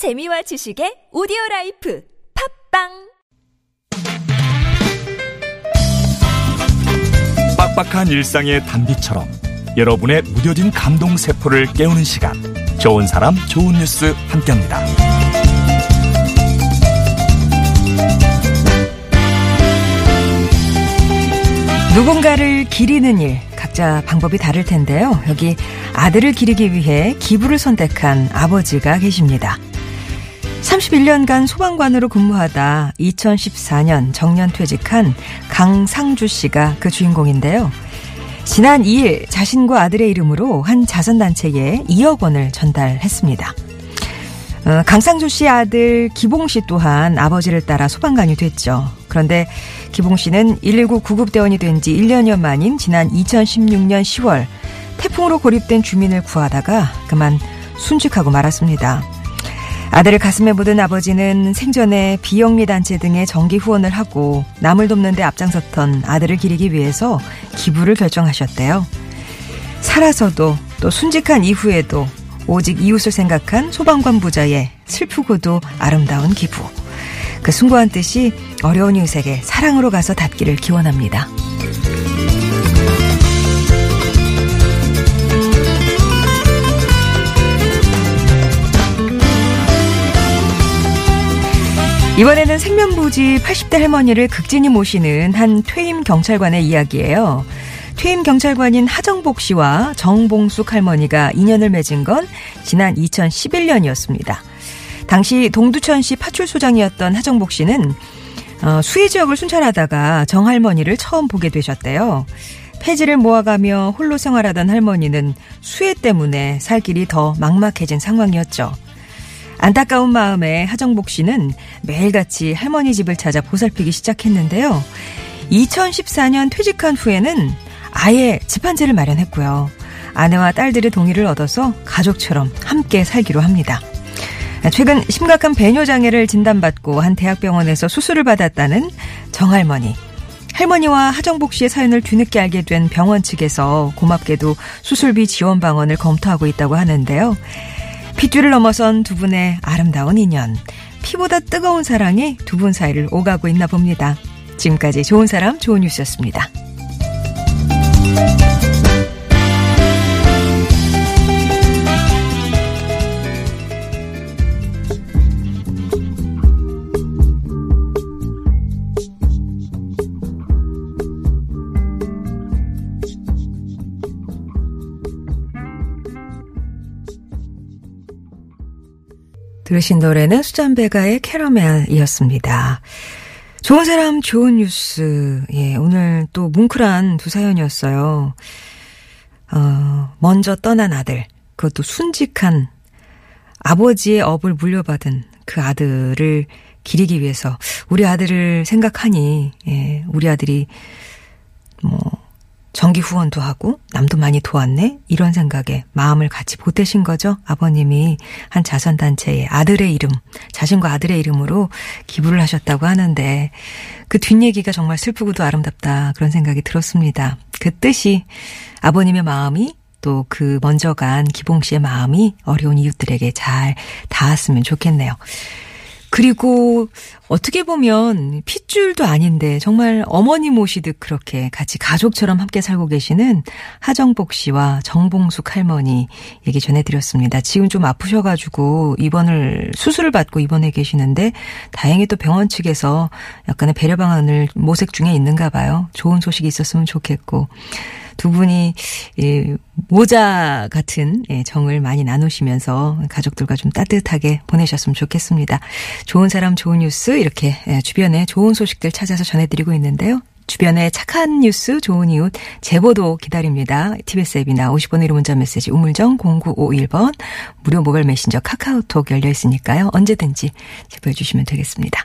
재미와 지식의 오디오 라이프 팟빵 빡빡한 일상의 단비처럼 여러분의 무뎌진 감동 세포를 깨우는 시간 좋은 사람 좋은 뉴스 함께합니다. 누군가를 기리는 일 각자 방법이 다를 텐데요. 여기 아들을 기리기 위해 기부를 선택한 아버지가 계십니다. 31년간 소방관으로 근무하다 2014년 정년 퇴직한 강상주 씨가 그 주인공인데요. 지난 2일 자신과 아들의 이름으로 한 자선단체에 2억 원을 전달했습니다. 어, 강상주 씨 아들 기봉 씨 또한 아버지를 따라 소방관이 됐죠. 그런데 기봉 씨는 119 구급대원이 된 지 1년여 만인 지난 2016년 10월 태풍으로 고립된 주민을 구하다가 그만 순직하고 말았습니다. 아들을 가슴에 묻은 아버지는 생전에 비영리 단체 등의 정기 후원을 하고 남을 돕는 데 앞장섰던 아들을 기리기 위해서 기부를 결정하셨대요. 살아서도 또 순직한 이후에도 오직 이웃을 생각한 소방관 부자의 슬프고도 아름다운 기부. 그 숭고한 뜻이 어려운 이웃에게 사랑으로 가서 닿기를 기원합니다. 이번에는 생면부지 80대 할머니를 극진히 모시는 한 퇴임 경찰관의 이야기예요. 퇴임 경찰관인 하정복 씨와 정봉숙 할머니가 인연을 맺은 건 지난 2011년이었습니다. 당시 동두천시 파출소장이었던 하정복 씨는 어, 수해 지역을 순찰하다가 정 할머니를 처음 보게 되셨대요. 폐지를 모아가며 홀로 생활하던 할머니는 수해 때문에 살 길이 더 막막해진 상황이었죠. 안타까운 마음에 하정복 씨는 매일같이 할머니 집을 찾아 보살피기 시작했는데요. 2014년 퇴직한 후에는 아예 집 한 채를 마련했고요. 아내와 딸들의 동의를 얻어서 가족처럼 함께 살기로 합니다. 최근 심각한 배뇨 장애를 진단받고 한 대학병원에서 수술을 받았다는 정할머니. 할머니와 하정복 씨의 사연을 뒤늦게 알게 된 병원 측에서 고맙게도 수술비 지원 방안을 검토하고 있다고 하는데요. 핏줄을 넘어선 두 분의 아름다운 인연. 피보다 뜨거운 사랑이 두 분 사이를 오가고 있나 봅니다. 지금까지 좋은 사람, 좋은 뉴스였습니다. 들으신 노래는 수잔베가의 캐러멜이었습니다. 좋은 사람, 좋은 뉴스. 예, 오늘 또 뭉클한 두 사연이었어요. 어, 먼저 떠난 아들. 그것도 순직한 아버지의 업을 물려받은 그 아들을 기리기 위해서 우리 아들을 생각하니, 예, 우리 아들이 뭐, 정기 후원도 하고 남도 많이 도왔네? 이런 생각에 마음을 같이 보태신 거죠? 아버님이 한 자선단체에 아들의 이름 자신과 아들의 이름으로 기부를 하셨다고 하는데 그 뒷얘기가 정말 슬프고도 아름답다 그런 생각이 들었습니다. 그 뜻이 아버님의 마음이 또 그 먼저 간 기봉 씨의 마음이 어려운 이웃들에게 잘 닿았으면 좋겠네요. 그리고 어떻게 보면 핏줄도 아닌데 정말 어머니 모시듯 그렇게 같이 가족처럼 함께 살고 계시는 하정복 씨와 정봉숙 할머니 얘기 전해드렸습니다. 지금 좀 아프셔가지고 입원을 수술을 받고 입원해 계시는데 다행히 또 병원 측에서 약간의 배려 방안을 모색 중에 있는가 봐요. 좋은 소식이 있었으면 좋겠고 두 분이 예, 모자 같은 예, 정을 많이 나누시면서 가족들과 좀 따뜻하게 보내셨으면 좋겠습니다. 좋은 사람 좋은 뉴스 이렇게 예, 주변에 좋은 소식들 찾아서 전해드리고 있는데요. 주변에 착한 뉴스, 좋은 이웃, 제보도 기다립니다. TBS 앱이나 50번의 1호 문자 메시지 우물정 0951번 무료 모바일 메신저 카카오톡 열려 있으니까요. 언제든지 제보해 주시면 되겠습니다.